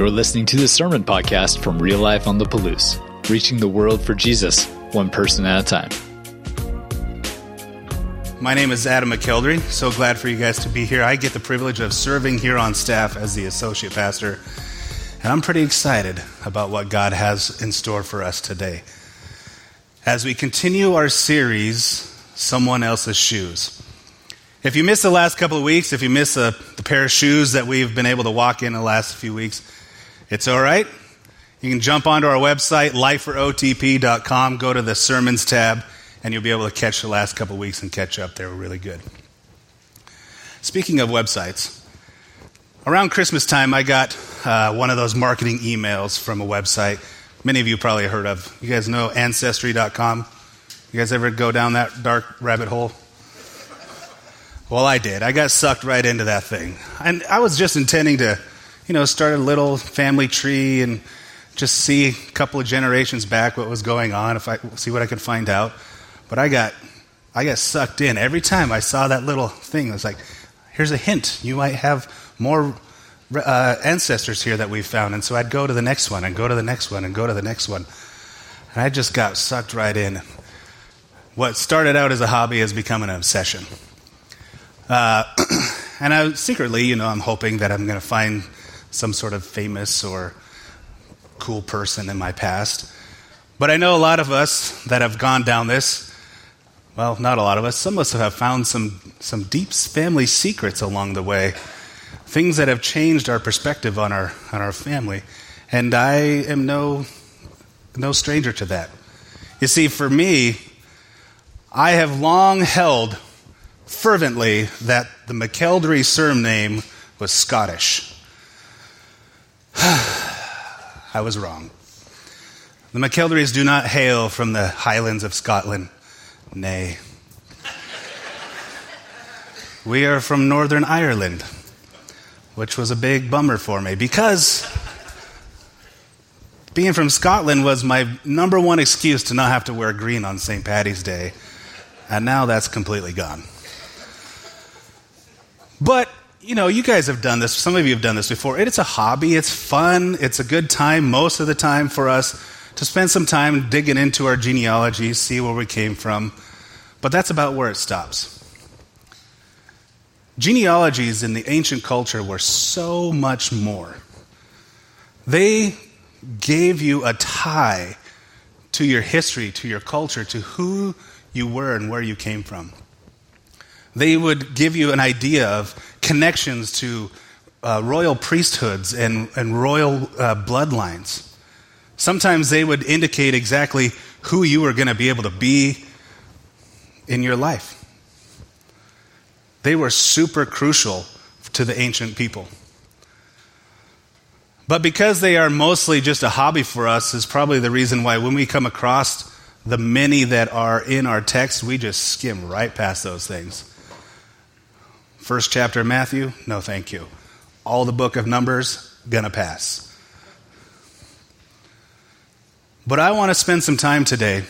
You're listening to the Sermon Podcast from Real Life on the Palouse, reaching the world for Jesus, one person at a time. My name is Adam McKeldry. So glad for you guys to be here. I get the privilege of serving here on staff as the associate pastor, and I'm pretty excited about what God has in store for us today. As we continue our series, Someone Else's Shoes. If you missed the last couple of weeks, if you missed the, the pair of shoes that we've been able to walk in the last few weeks, it's all right. You can jump onto our website, liferotp.com, go to the sermons tab, and you'll be able to catch the last couple weeks and catch up. They were really good. Speaking of websites, around Christmas time, I got uh, one of those marketing emails from a website many of you probably heard of. You guys know Ancestry.com? You guys ever go down that dark rabbit hole? Well, I did. I got sucked right into that thing. And I was just intending to you know, start a little family tree and just see a couple of generations back what was going on, if I see what I could find out. But I got, I got sucked in every time I saw that little thing. I was like, here's a hint. You might have more uh, ancestors here that we've found. And so I'd go to the next one and go to the next one and go to the next one. And I just got sucked right in. What started out as a hobby has become an obsession. Uh, and I secretly, you know, I'm hoping that I'm going to find some sort of famous or cool person in my past. But I know a lot of us that have gone down this, well, not a lot of us, some of us have found some, some deep family secrets along the way, things that have changed our perspective on our, on our family. And I am no, no stranger to that. You see, for me, I have long held fervently that the McKeldry surname was Scottish. I was wrong. The McKeldrys do not hail from the highlands of Scotland. Nay. we are from Northern Ireland, which was a big bummer for me because being from Scotland was my number one excuse to not have to wear green on St. Patty's Day. And now that's completely gone. But you know, you guys have done this. Some of you have done this before. It's a hobby. It's fun. It's a good time most of the time for us to spend some time digging into our genealogy, see where we came from. But that's about where it stops. Genealogies in the ancient culture were so much more. They gave you a tie to your history, to your culture, to who you were and where you came from. They would give you an idea of connections to uh, royal priesthoods and, and royal uh, bloodlines. Sometimes they would indicate exactly who you were going to be able to be in your life. They were super crucial to the ancient people. But because they are mostly just a hobby for us, is probably the reason why when we come across the many that are in our text, we just skim right past those things. First chapter of Matthew, no thank you. All the book of Numbers, gonna pass. But I want to spend some time today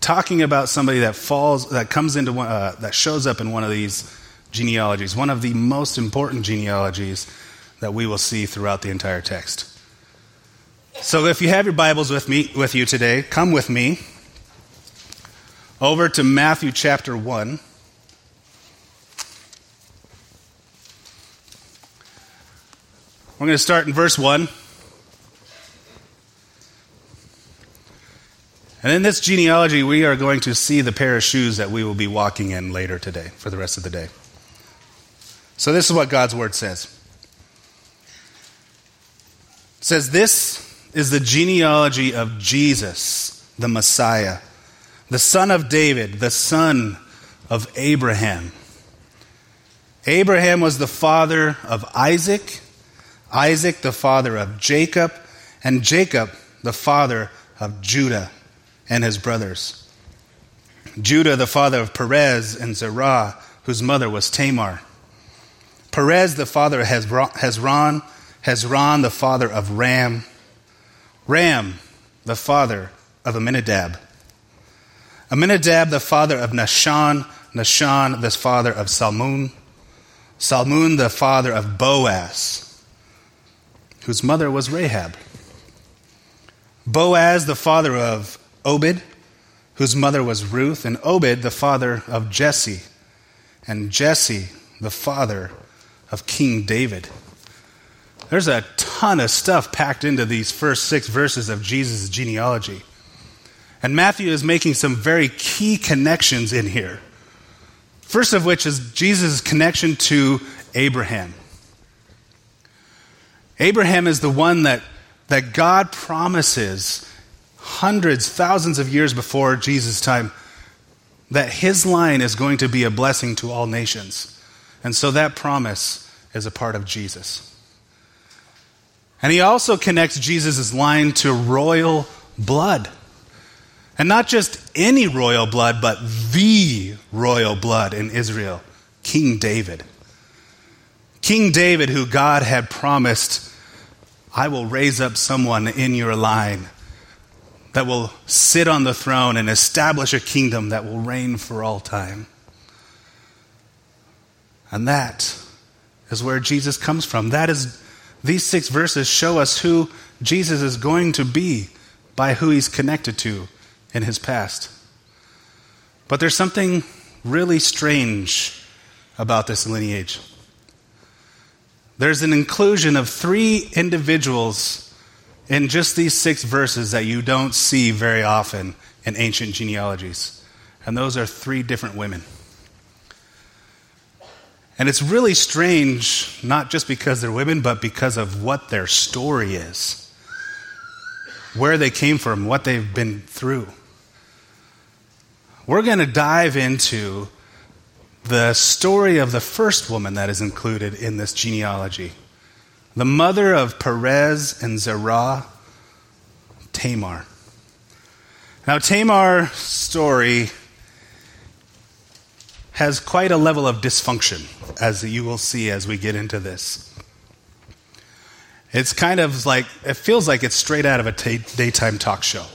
talking about somebody that falls, that comes into one, uh, that shows up in one of these genealogies, one of the most important genealogies that we will see throughout the entire text. So if you have your Bibles with me, with you today, come with me over to Matthew chapter 1. We're going to start in verse 1. And in this genealogy, we are going to see the pair of shoes that we will be walking in later today for the rest of the day. So, this is what God's word says it says, This is the genealogy of Jesus, the Messiah the son of David, the son of Abraham. Abraham was the father of Isaac, Isaac the father of Jacob, and Jacob the father of Judah and his brothers. Judah the father of Perez and Zerah, whose mother was Tamar. Perez the father of Hezron, Hezron the father of Ram, Ram the father of Amminadab. Amminadab, the father of Nahshon, Nahshon, the father of Salmon, Salmon, the father of Boaz, whose mother was Rahab. Boaz, the father of Obed, whose mother was Ruth, and Obed, the father of Jesse, and Jesse, the father of King David. There's a ton of stuff packed into these first six verses of Jesus' genealogy. And Matthew is making some very key connections in here. First of which is Jesus' connection to Abraham. Abraham is the one that, that God promises hundreds, thousands of years before Jesus' time that his line is going to be a blessing to all nations. And so that promise is a part of Jesus. And he also connects Jesus' line to royal blood. And not just any royal blood, but the royal blood in Israel King David. King David, who God had promised, I will raise up someone in your line that will sit on the throne and establish a kingdom that will reign for all time. And that is where Jesus comes from. That is, these six verses show us who Jesus is going to be by who he's connected to in his past. But there's something really strange about this lineage. There's an inclusion of three individuals in just these six verses that you don't see very often in ancient genealogies. And those are three different women. And it's really strange, not just because they're women, but because of what their story is where they came from, what they've been through. We're going to dive into the story of the first woman that is included in this genealogy the mother of Perez and Zerah, Tamar. Now, Tamar's story has quite a level of dysfunction, as you will see as we get into this. It's kind of like, it feels like it's straight out of a t- daytime talk show.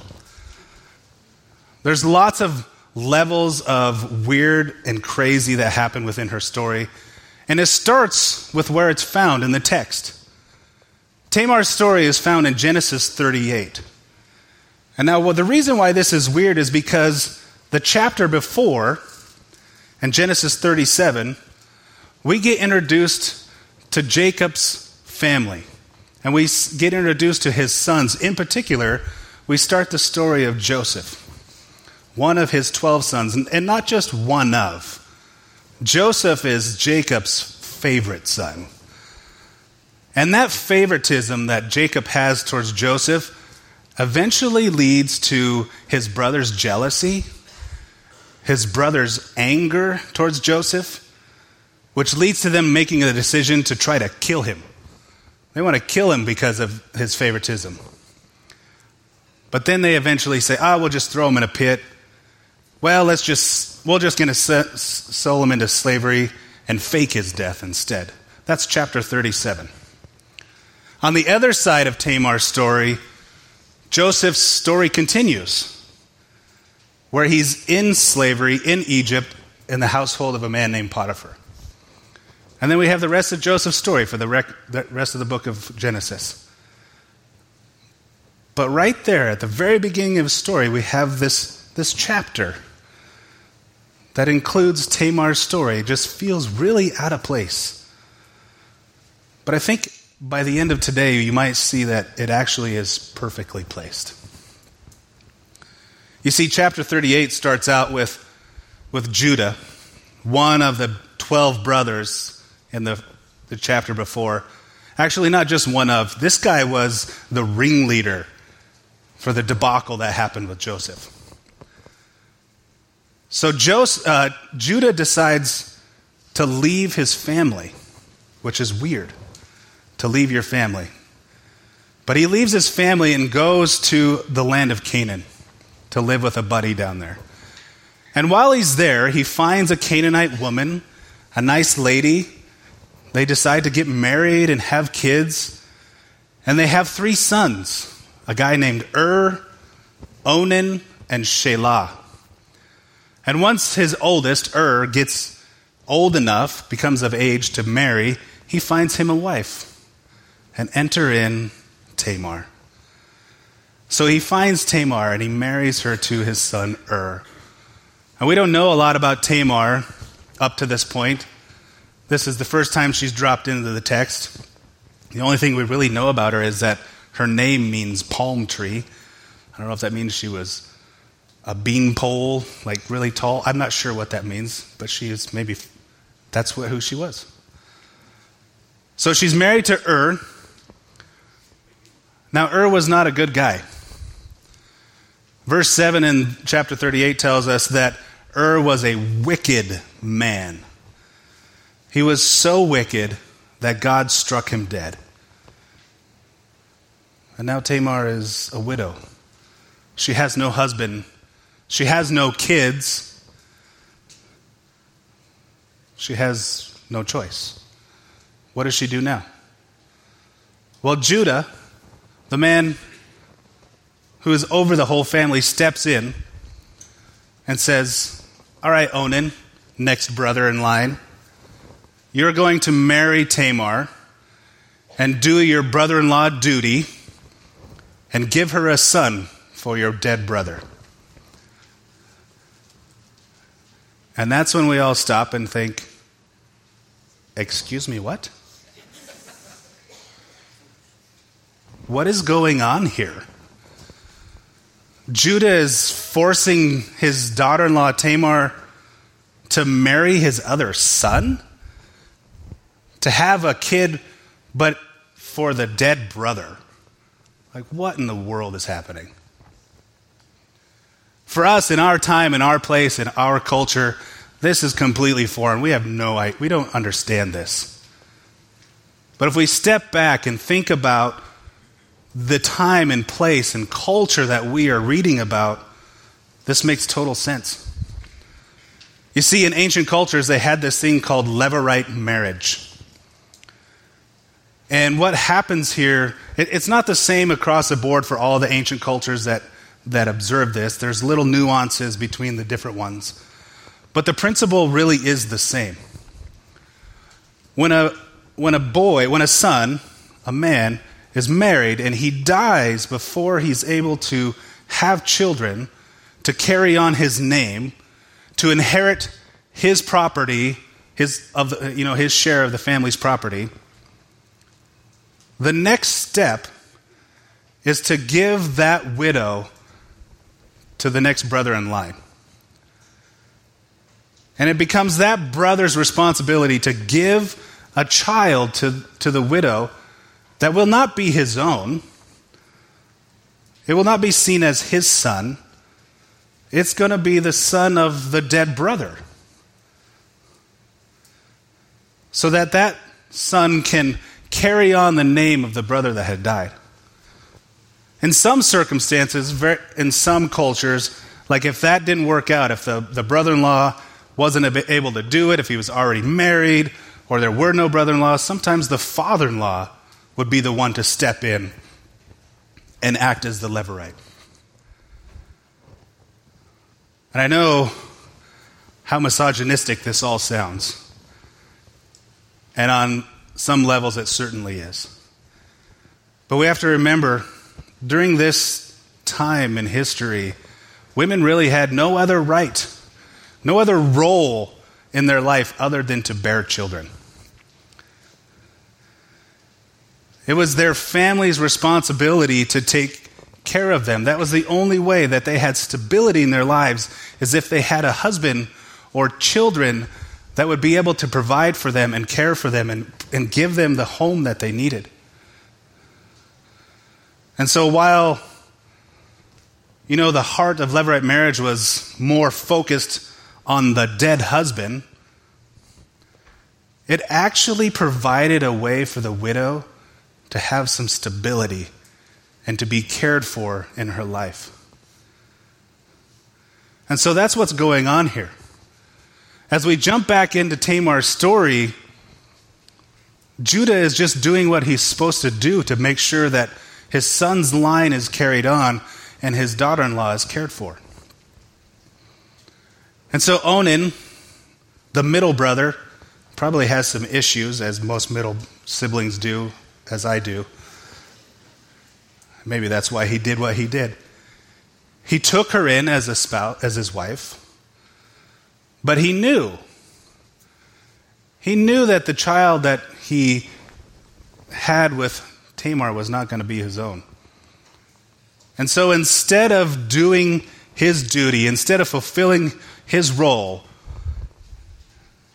There's lots of levels of weird and crazy that happen within her story. And it starts with where it's found in the text. Tamar's story is found in Genesis 38. And now, well, the reason why this is weird is because the chapter before, in Genesis 37, we get introduced to Jacob's family. And we get introduced to his sons. In particular, we start the story of Joseph one of his 12 sons, and not just one of. Joseph is Jacob's favorite son. And that favoritism that Jacob has towards Joseph eventually leads to his brother's jealousy, his brother's anger towards Joseph, which leads to them making a decision to try to kill him. They want to kill him because of his favoritism. But then they eventually say, ah, oh, we'll just throw him in a pit well, let's just, we're just going to sell him into slavery and fake his death instead. That's chapter 37. On the other side of Tamar's story, Joseph's story continues, where he's in slavery in Egypt in the household of a man named Potiphar. And then we have the rest of Joseph's story for the, rec- the rest of the book of Genesis. But right there, at the very beginning of his story, we have this, this chapter that includes Tamar's story just feels really out of place. But I think by the end of today, you might see that it actually is perfectly placed. You see, chapter 38 starts out with, with Judah, one of the 12 brothers in the, the chapter before. Actually, not just one of. This guy was the ringleader for the debacle that happened with Joseph. So Joseph, uh, Judah decides to leave his family, which is weird, to leave your family. But he leaves his family and goes to the land of Canaan to live with a buddy down there. And while he's there, he finds a Canaanite woman, a nice lady. They decide to get married and have kids. And they have three sons a guy named Ur, Onan, and Shelah. And once his oldest, Ur, gets old enough, becomes of age to marry, he finds him a wife and enter in Tamar. So he finds Tamar and he marries her to his son Ur. And we don't know a lot about Tamar up to this point. This is the first time she's dropped into the text. The only thing we really know about her is that her name means palm tree. I don't know if that means she was a bean pole, like really tall. I'm not sure what that means, but she is maybe that's what, who she was. So she's married to Ur. Now, Ur was not a good guy. Verse 7 in chapter 38 tells us that Ur was a wicked man. He was so wicked that God struck him dead. And now Tamar is a widow. She has no husband, she has no kids, she has no choice. What does she do now? Well, Judah, the man who is over the whole family, steps in and says, All right, Onan, next brother in line, you're going to marry Tamar and do your brother in law duty and give her a son for your dead brother. And that's when we all stop and think, Excuse me, what? What is going on here? Judah is forcing his daughter in law Tamar to marry his other son? To have a kid, but for the dead brother. Like, what in the world is happening? For us, in our time, in our place, in our culture, this is completely foreign. We have no. We don't understand this. But if we step back and think about the time and place and culture that we are reading about, this makes total sense. You see, in ancient cultures, they had this thing called levirate marriage. And what happens here, it, it's not the same across the board for all the ancient cultures that, that observe this. There's little nuances between the different ones. But the principle really is the same. When a, when a boy, when a son, a man, is married and he dies before he's able to have children, to carry on his name, to inherit his property, his, of the, you know, his share of the family's property, the next step is to give that widow to the next brother in line. And it becomes that brother's responsibility to give a child to, to the widow that will not be his own. It will not be seen as his son. It's going to be the son of the dead brother. So that that son can carry on the name of the brother that had died. In some circumstances, in some cultures, like if that didn't work out, if the, the brother in law wasn't able to do it, if he was already married, or there were no brother in law, sometimes the father in law would be the one to step in and act as the levirate. And I know how misogynistic this all sounds. And on some levels, it certainly is. But we have to remember during this time in history, women really had no other right no other role in their life other than to bear children. It was their family's responsibility to take care of them. That was the only way that they had stability in their lives, is if they had a husband or children that would be able to provide for them and care for them and, and give them the home that they needed. And so while, you know, the heart of Levirate marriage was more focused on the dead husband, it actually provided a way for the widow to have some stability and to be cared for in her life. And so that's what's going on here. As we jump back into Tamar's story, Judah is just doing what he's supposed to do to make sure that his son's line is carried on and his daughter in law is cared for. And so Onan, The middle brother probably has some issues, as most middle siblings do, as I do. Maybe that's why he did what he did. He took her in as a spouse, as his wife, but he knew. He knew that the child that he had with Tamar was not going to be his own. And so instead of doing his duty, instead of fulfilling his role,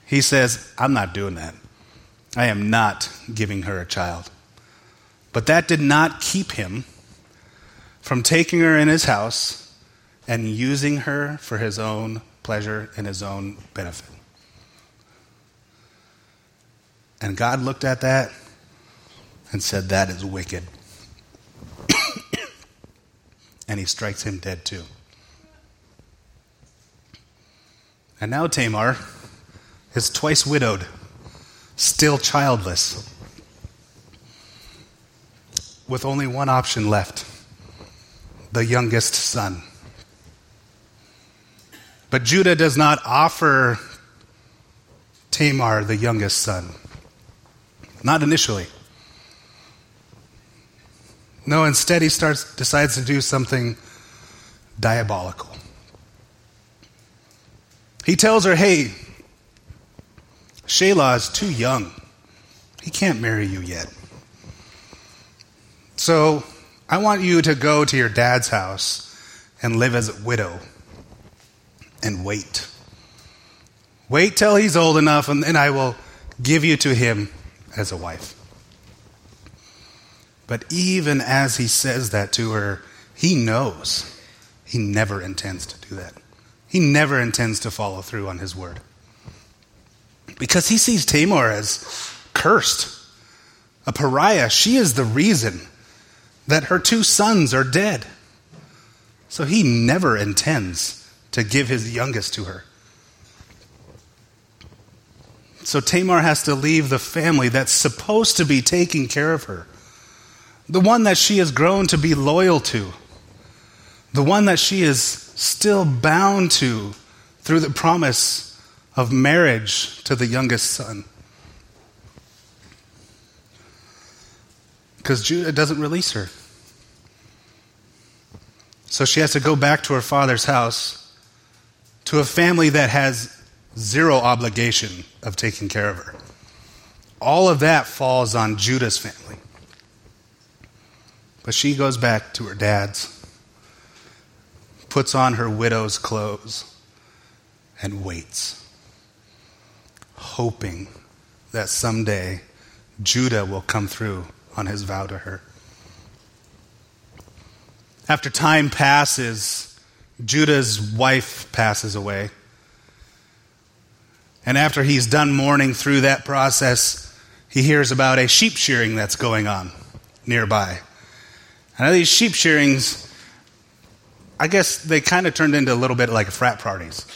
he says, I'm not doing that. I am not giving her a child. But that did not keep him from taking her in his house and using her for his own pleasure and his own benefit. And God looked at that and said, That is wicked. and he strikes him dead too. And now Tamar is twice widowed, still childless, with only one option left the youngest son. But Judah does not offer Tamar the youngest son. Not initially. No, instead he starts decides to do something diabolical. He tells her, "Hey, Shelah is too young. He can't marry you yet. So, I want you to go to your dad's house and live as a widow and wait. Wait till he's old enough, and then I will give you to him as a wife. But even as he says that to her, he knows he never intends to do that. He never intends to follow through on his word. Because he sees Tamar as cursed, a pariah. She is the reason that her two sons are dead. So he never intends to give his youngest to her. So Tamar has to leave the family that's supposed to be taking care of her, the one that she has grown to be loyal to, the one that she is still bound to through the promise of marriage to the youngest son. Because Judah doesn't release her. So she has to go back to her father's house, to a family that has zero obligation of taking care of her. All of that falls on Judah's family. But she goes back to her dad's, puts on her widow's clothes, and waits hoping that someday Judah will come through on his vow to her. After time passes, Judah's wife passes away. And after he's done mourning through that process, he hears about a sheep shearing that's going on nearby. And these sheep shearings, I guess they kind of turned into a little bit like frat parties.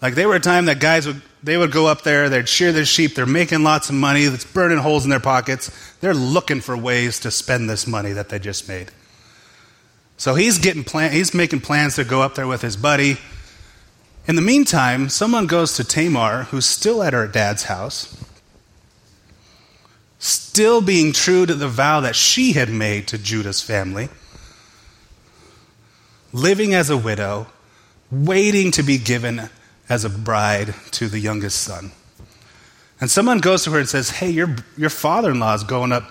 Like they were a time that guys would they would go up there, they'd shear their sheep, they're making lots of money, it's burning holes in their pockets. They're looking for ways to spend this money that they just made. So he's getting plan- he's making plans to go up there with his buddy. In the meantime, someone goes to Tamar, who's still at her dad's house, still being true to the vow that she had made to Judah's family, living as a widow, waiting to be given as a bride to the youngest son. And someone goes to her and says, Hey, your, your father in law is going up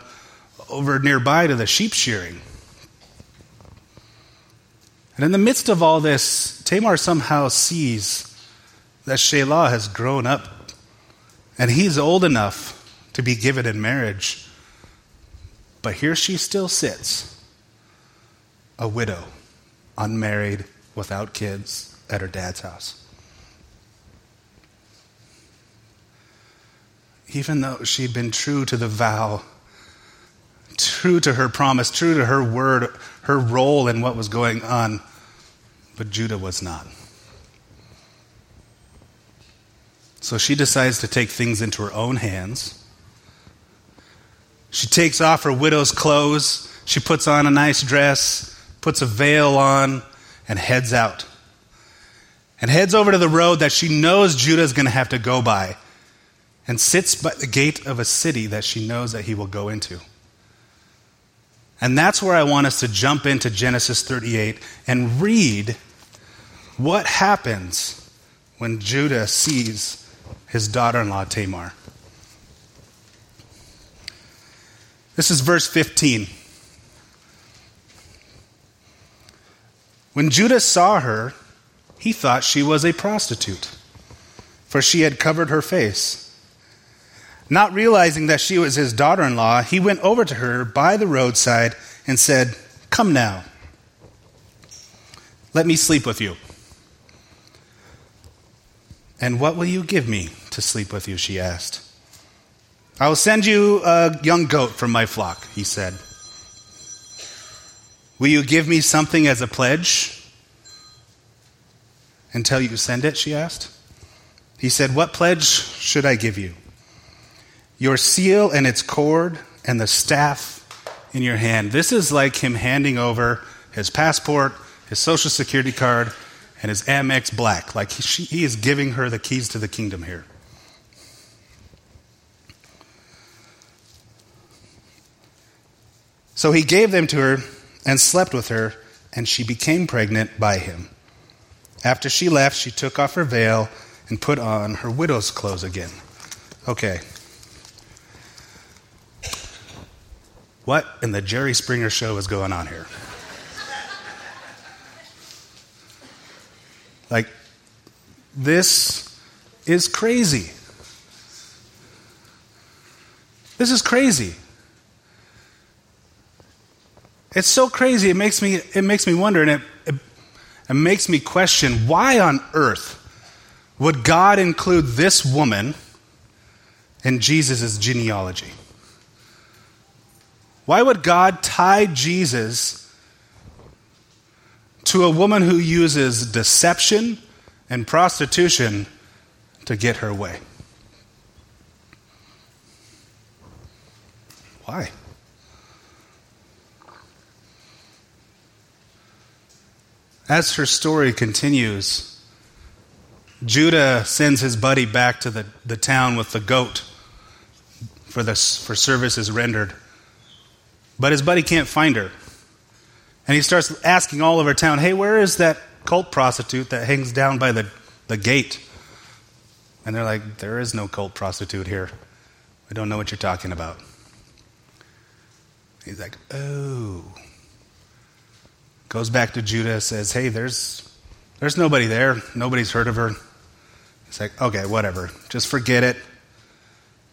over nearby to the sheep shearing. And in the midst of all this, Tamar somehow sees that Shelah has grown up and he's old enough to be given in marriage. But here she still sits, a widow, unmarried, without kids, at her dad's house. even though she'd been true to the vow, true to her promise, true to her word, her role in what was going on, but Judah was not. So she decides to take things into her own hands. She takes off her widow's clothes, she puts on a nice dress, puts a veil on, and heads out. and heads over to the road that she knows Judah is going to have to go by and sits by the gate of a city that she knows that he will go into. And that's where I want us to jump into Genesis 38 and read what happens when Judah sees his daughter in law Tamar. This is verse 15. When Judah saw her, he thought she was a prostitute, for she had covered her face. Not realizing that she was his daughter in law, he went over to her by the roadside and said, Come now, let me sleep with you. And what will you give me to sleep with you? She asked. I will send you a young goat from my flock, he said. Will you give me something as a pledge until you send it? She asked. He said, What pledge should I give you? Your seal and its cord and the staff in your hand. This is like him handing over his passport, his social security card, and his Amex Black. Like he, she, he is giving her the keys to the kingdom here. So he gave them to her and slept with her, and she became pregnant by him. After she left, she took off her veil and put on her widow's clothes again. Okay. What in the Jerry Springer show is going on here? Like, this is crazy. This is crazy. It's so crazy. It makes me, it makes me wonder, and it, it, it makes me question why on earth would God include this woman in Jesus' genealogy? Why would God tie Jesus to a woman who uses deception and prostitution to get her way. Why? As her story continues, Judah sends his buddy back to the, the town with the goat for, the, for services rendered. But his buddy can't find her. And he starts asking all over town, hey, where is that cult prostitute that hangs down by the, the gate? And they're like, there is no cult prostitute here. We don't know what you're talking about. He's like, oh. Goes back to Judah, says, hey, there's, there's nobody there. Nobody's heard of her. It's like, okay, whatever. Just forget it.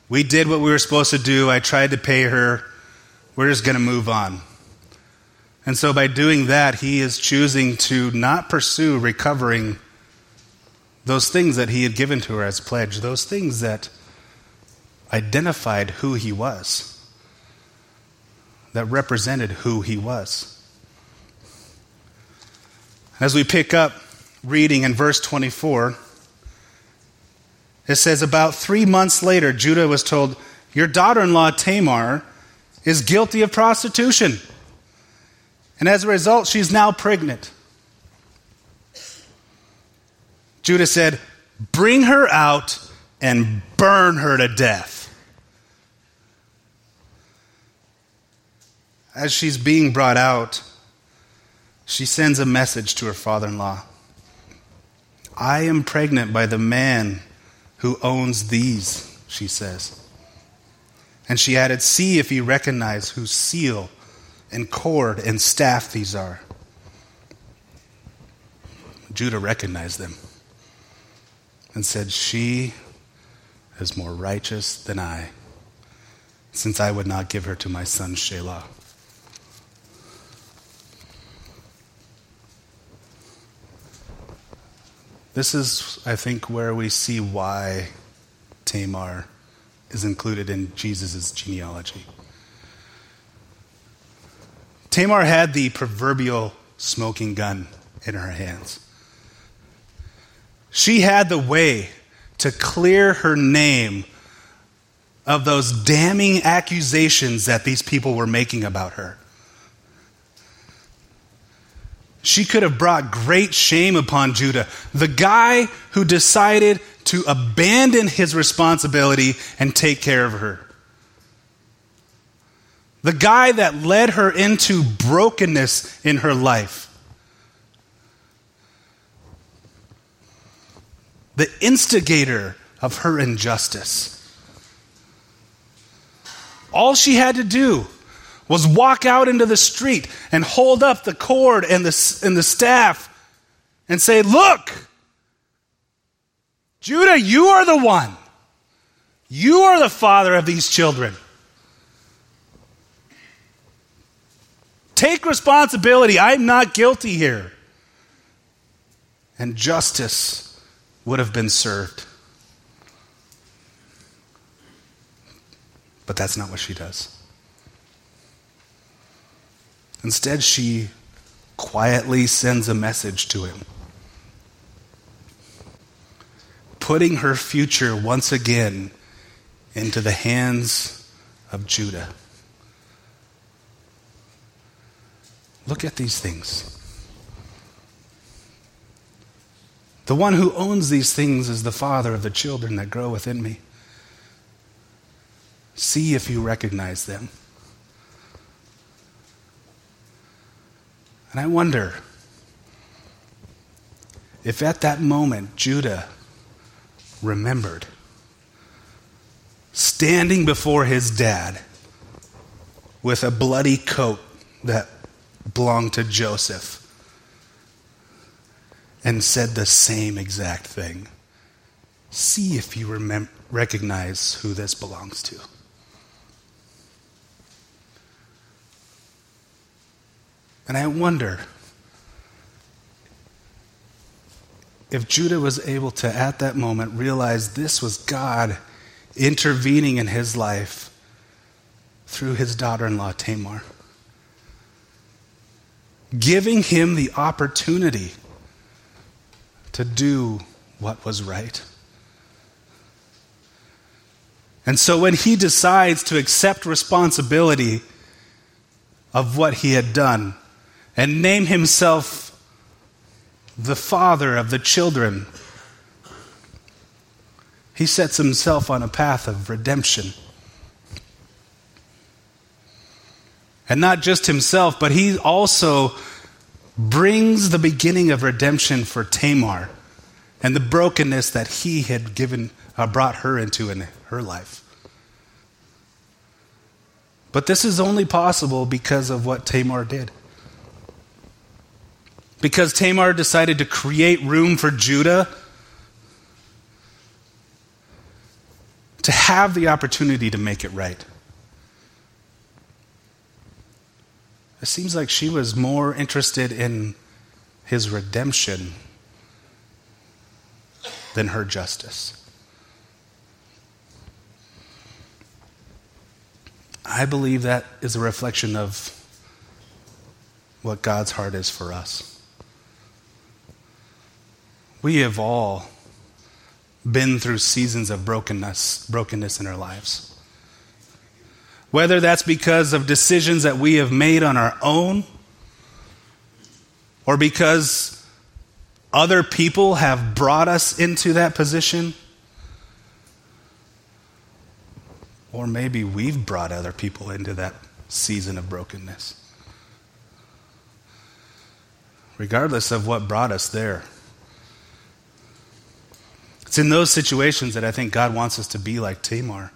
We did what we were supposed to do. I tried to pay her. We're just going to move on. And so by doing that, he is choosing to not pursue recovering those things that he had given to her as pledge, those things that identified who he was, that represented who he was. As we pick up reading in verse 24, it says, About three months later, Judah was told, Your daughter in law Tamar is guilty of prostitution. And as a result, she's now pregnant. Judah said, Bring her out and burn her to death. As she's being brought out, she sends a message to her father in law I am pregnant by the man who owns these, she says. And she added, See if you recognize whose seal and cord and staff these are. Judah recognized them and said, She is more righteous than I, since I would not give her to my son Shelah. This is, I think, where we see why Tamar is included in Jesus' genealogy. Tamar had the proverbial smoking gun in her hands. She had the way to clear her name of those damning accusations that these people were making about her. She could have brought great shame upon Judah. The guy who decided to abandon his responsibility and take care of her. The guy that led her into brokenness in her life. The instigator of her injustice. All she had to do was walk out into the street and hold up the cord and the, and the staff and say, Look, Judah, you are the one. You are the father of these children. Take responsibility. I'm not guilty here. And justice would have been served. But that's not what she does. Instead, she quietly sends a message to him, putting her future once again into the hands of Judah. Look at these things. The one who owns these things is the father of the children that grow within me. See if you recognize them. And I wonder if at that moment Judah remembered standing before his dad with a bloody coat that belonged to Joseph and said the same exact thing. See if you remem- recognize who this belongs to. And I wonder if Judah was able to, at that moment, realize this was God intervening in his life through his daughter in law, Tamar, giving him the opportunity to do what was right. And so when he decides to accept responsibility of what he had done, and name himself the father of the children. He sets himself on a path of redemption. And not just himself, but he also brings the beginning of redemption for Tamar and the brokenness that he had given, uh, brought her into in her life. But this is only possible because of what Tamar did because Tamar decided to create room for Judah to have the opportunity to make it right. It seems like she was more interested in his redemption than her justice. I believe that is a reflection of what God's heart is for us. We have all been through seasons of brokenness, brokenness in our lives. Whether that's because of decisions that we have made on our own, or because other people have brought us into that position, or maybe we've brought other people into that season of brokenness. Regardless of what brought us there, it's in those situations that I think God wants us to be like Tamar,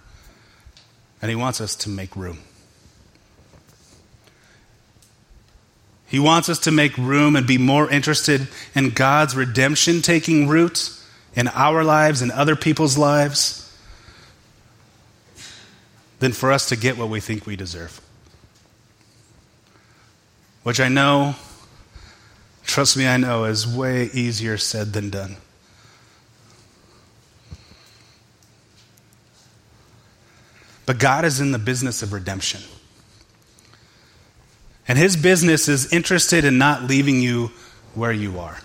and He wants us to make room. He wants us to make room and be more interested in God's redemption taking root in our lives and other people's lives than for us to get what we think we deserve. Which I know, trust me, I know, is way easier said than done. But God is in the business of redemption. And his business is interested in not leaving you where you are.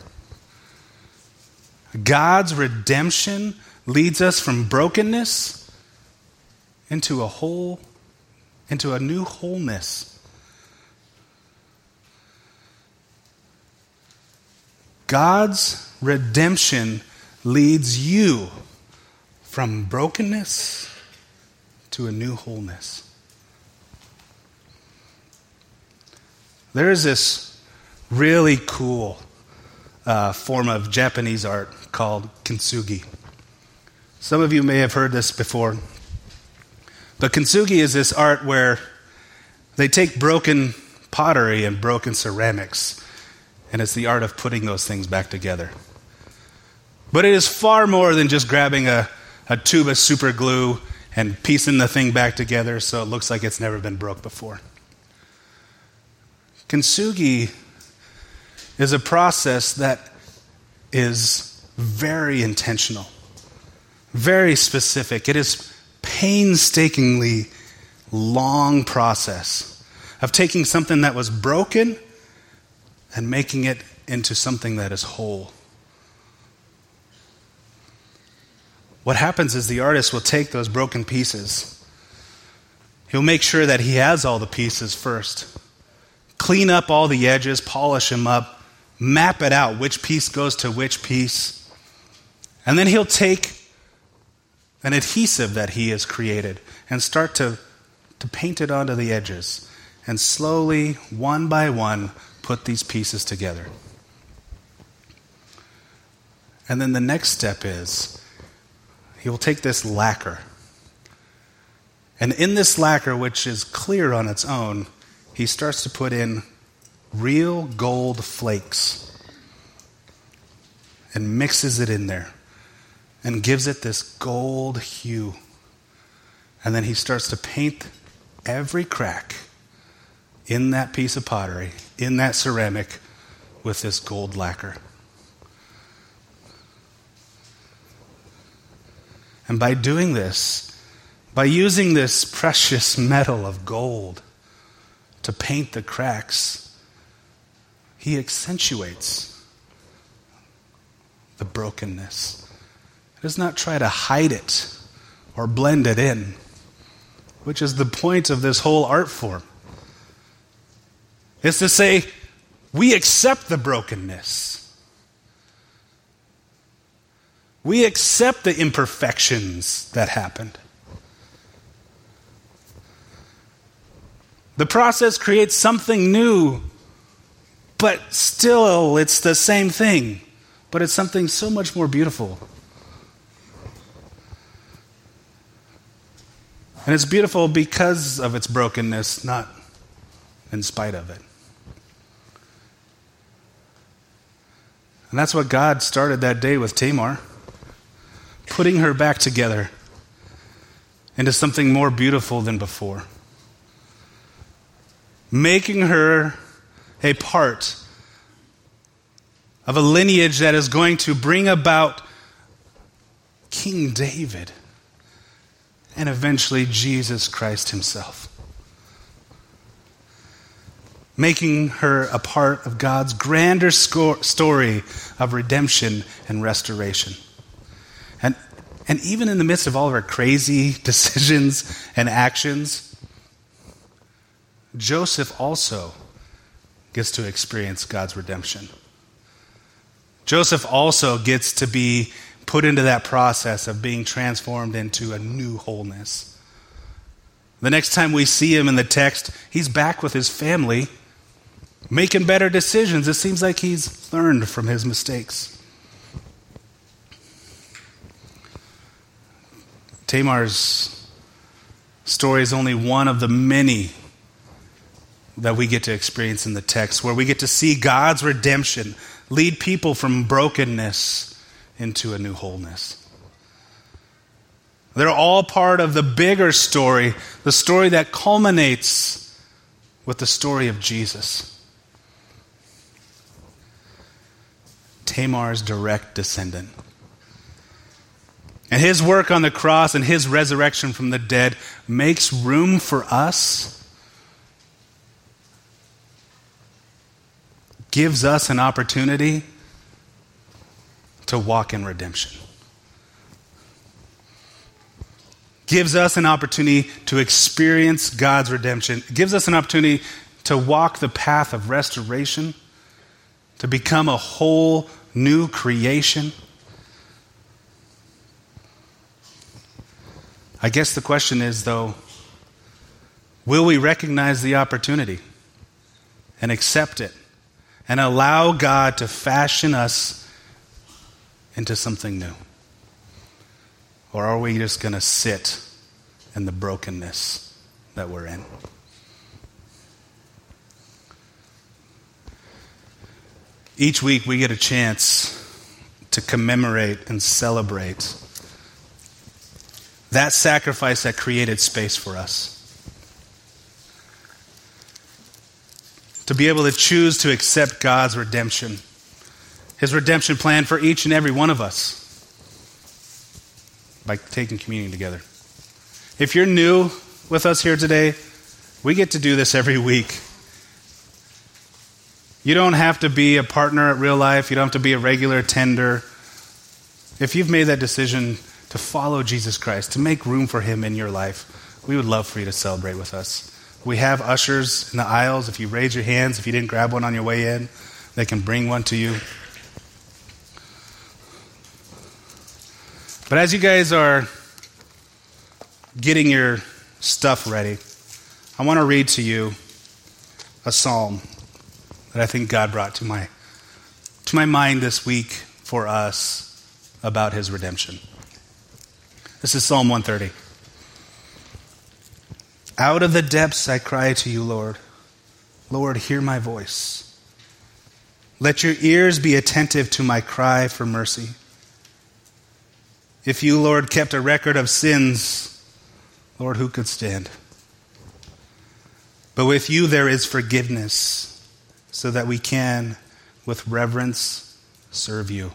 God's redemption leads us from brokenness into a whole into a new wholeness. God's redemption leads you from brokenness to a new wholeness. There is this really cool uh, form of Japanese art called kintsugi. Some of you may have heard this before. But kintsugi is this art where they take broken pottery and broken ceramics, and it's the art of putting those things back together. But it is far more than just grabbing a, a tube of super glue and piecing the thing back together so it looks like it's never been broke before. Kintsugi is a process that is very intentional, very specific. It is painstakingly long process of taking something that was broken and making it into something that is whole. What happens is the artist will take those broken pieces. He'll make sure that he has all the pieces first. Clean up all the edges, polish them up, map it out which piece goes to which piece. And then he'll take an adhesive that he has created and start to, to paint it onto the edges and slowly, one by one, put these pieces together. And then the next step is he will take this lacquer. And in this lacquer, which is clear on its own, he starts to put in real gold flakes and mixes it in there and gives it this gold hue. And then he starts to paint every crack in that piece of pottery, in that ceramic, with this gold lacquer. And by doing this, by using this precious metal of gold to paint the cracks, he accentuates the brokenness He does not try to hide it or blend it in, which is the point of this whole art form. Is to say, we accept the brokenness. We accept the imperfections that happened. The process creates something new, but still it's the same thing, but it's something so much more beautiful. And it's beautiful because of its brokenness, not in spite of it. And that's what God started that day with Tamar, putting her back together into something more beautiful than before, making her a part of a lineage that is going to bring about King David and eventually Jesus Christ Himself. Making her a part of God's grander story of redemption and restoration. And, even in the midst of all of our crazy decisions and actions, Joseph also gets to experience God's redemption. Joseph also gets to be put into that process of being transformed into a new wholeness. The next time we see him in the text, he's back with his family, making better decisions. It seems like he's learned from his mistakes. Tamar's story is only one of the many that we get to experience in the text, where we get to see God's redemption lead people from brokenness into a new wholeness. They're all part of the bigger story, the story that culminates with the story of Jesus. Tamar's direct descendant. And his work on the cross and his resurrection from the dead makes room for us, gives us an opportunity to walk in redemption. Gives us an opportunity to experience God's redemption, gives us an opportunity to walk the path of restoration, to become a whole, new creation. I guess the question is, though, will we recognize the opportunity and accept it and allow God to fashion us into something new? Or are we just going to sit in the brokenness that we're in? Each week we get a chance to commemorate and celebrate that sacrifice that created space for us. To be able to choose to accept God's redemption, His redemption plan for each and every one of us by taking communion together. If you're new with us here today, we get to do this every week. You don't have to be a partner at real life, you don't have to be a regular tender. If you've made that decision to follow Jesus Christ, to make room for Him in your life, we would love for you to celebrate with us. We have ushers in the aisles. If you raise your hands, if you didn't grab one on your way in, they can bring one to you. But as you guys are getting your stuff ready, I want to read to you a psalm that I think God brought to my to my mind this week for us about his redemption. This is Psalm 130. Out of the depths I cry to you, Lord. Lord, hear my voice. Let your ears be attentive to my cry for mercy. If you, Lord, kept a record of sins, Lord, who could stand? But with you there is forgiveness, so that we can, with reverence, serve you.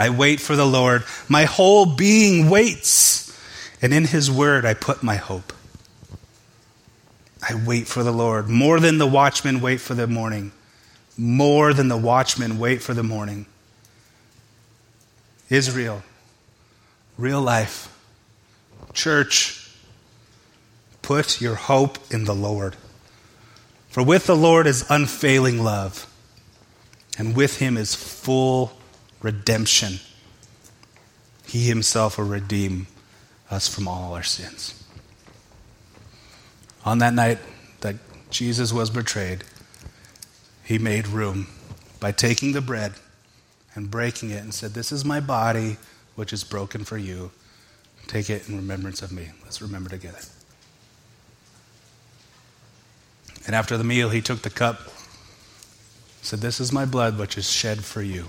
I wait for the Lord. My whole being waits, and in his word I put my hope. I wait for the Lord. More than the watchmen wait for the morning. More than the watchmen wait for the morning. Israel, real life, church, put your hope in the Lord. For with the Lord is unfailing love, and with him is full redemption. He himself will redeem us from all our sins. On that night that Jesus was betrayed, he made room by taking the bread and breaking it and said, This is my body, which is broken for you. Take it in remembrance of me. Let's remember together. And after the meal, he took the cup, said, This is my blood, which is shed for you.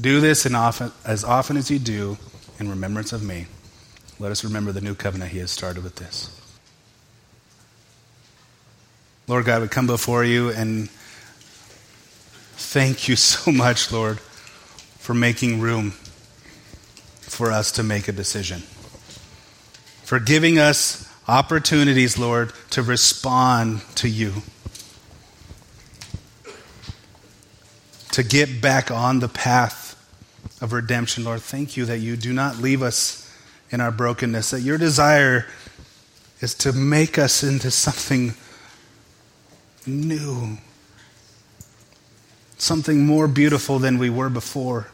Do this often, as often as you do in remembrance of me. Let us remember the new covenant he has started with this. Lord God, we come before you and thank you so much, Lord, for making room for us to make a decision. For giving us opportunities, Lord, to respond to you. To get back on the path of redemption, Lord. Thank you that you do not leave us in our brokenness, that your desire is to make us into something new, something more beautiful than we were before.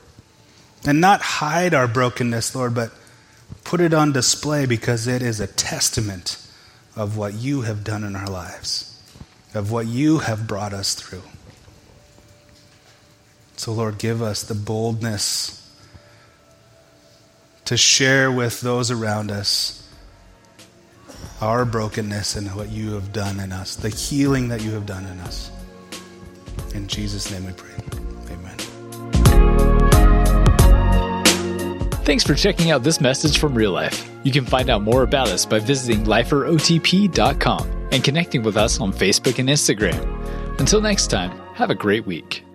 And not hide our brokenness, Lord, but put it on display because it is a testament of what you have done in our lives, of what you have brought us through. So, Lord, give us the boldness to share with those around us our brokenness and what you have done in us, the healing that you have done in us. In Jesus' name we pray. Amen. Thanks for checking out this message from Real Life. You can find out more about us by visiting liferotp.com and connecting with us on Facebook and Instagram. Until next time, have a great week.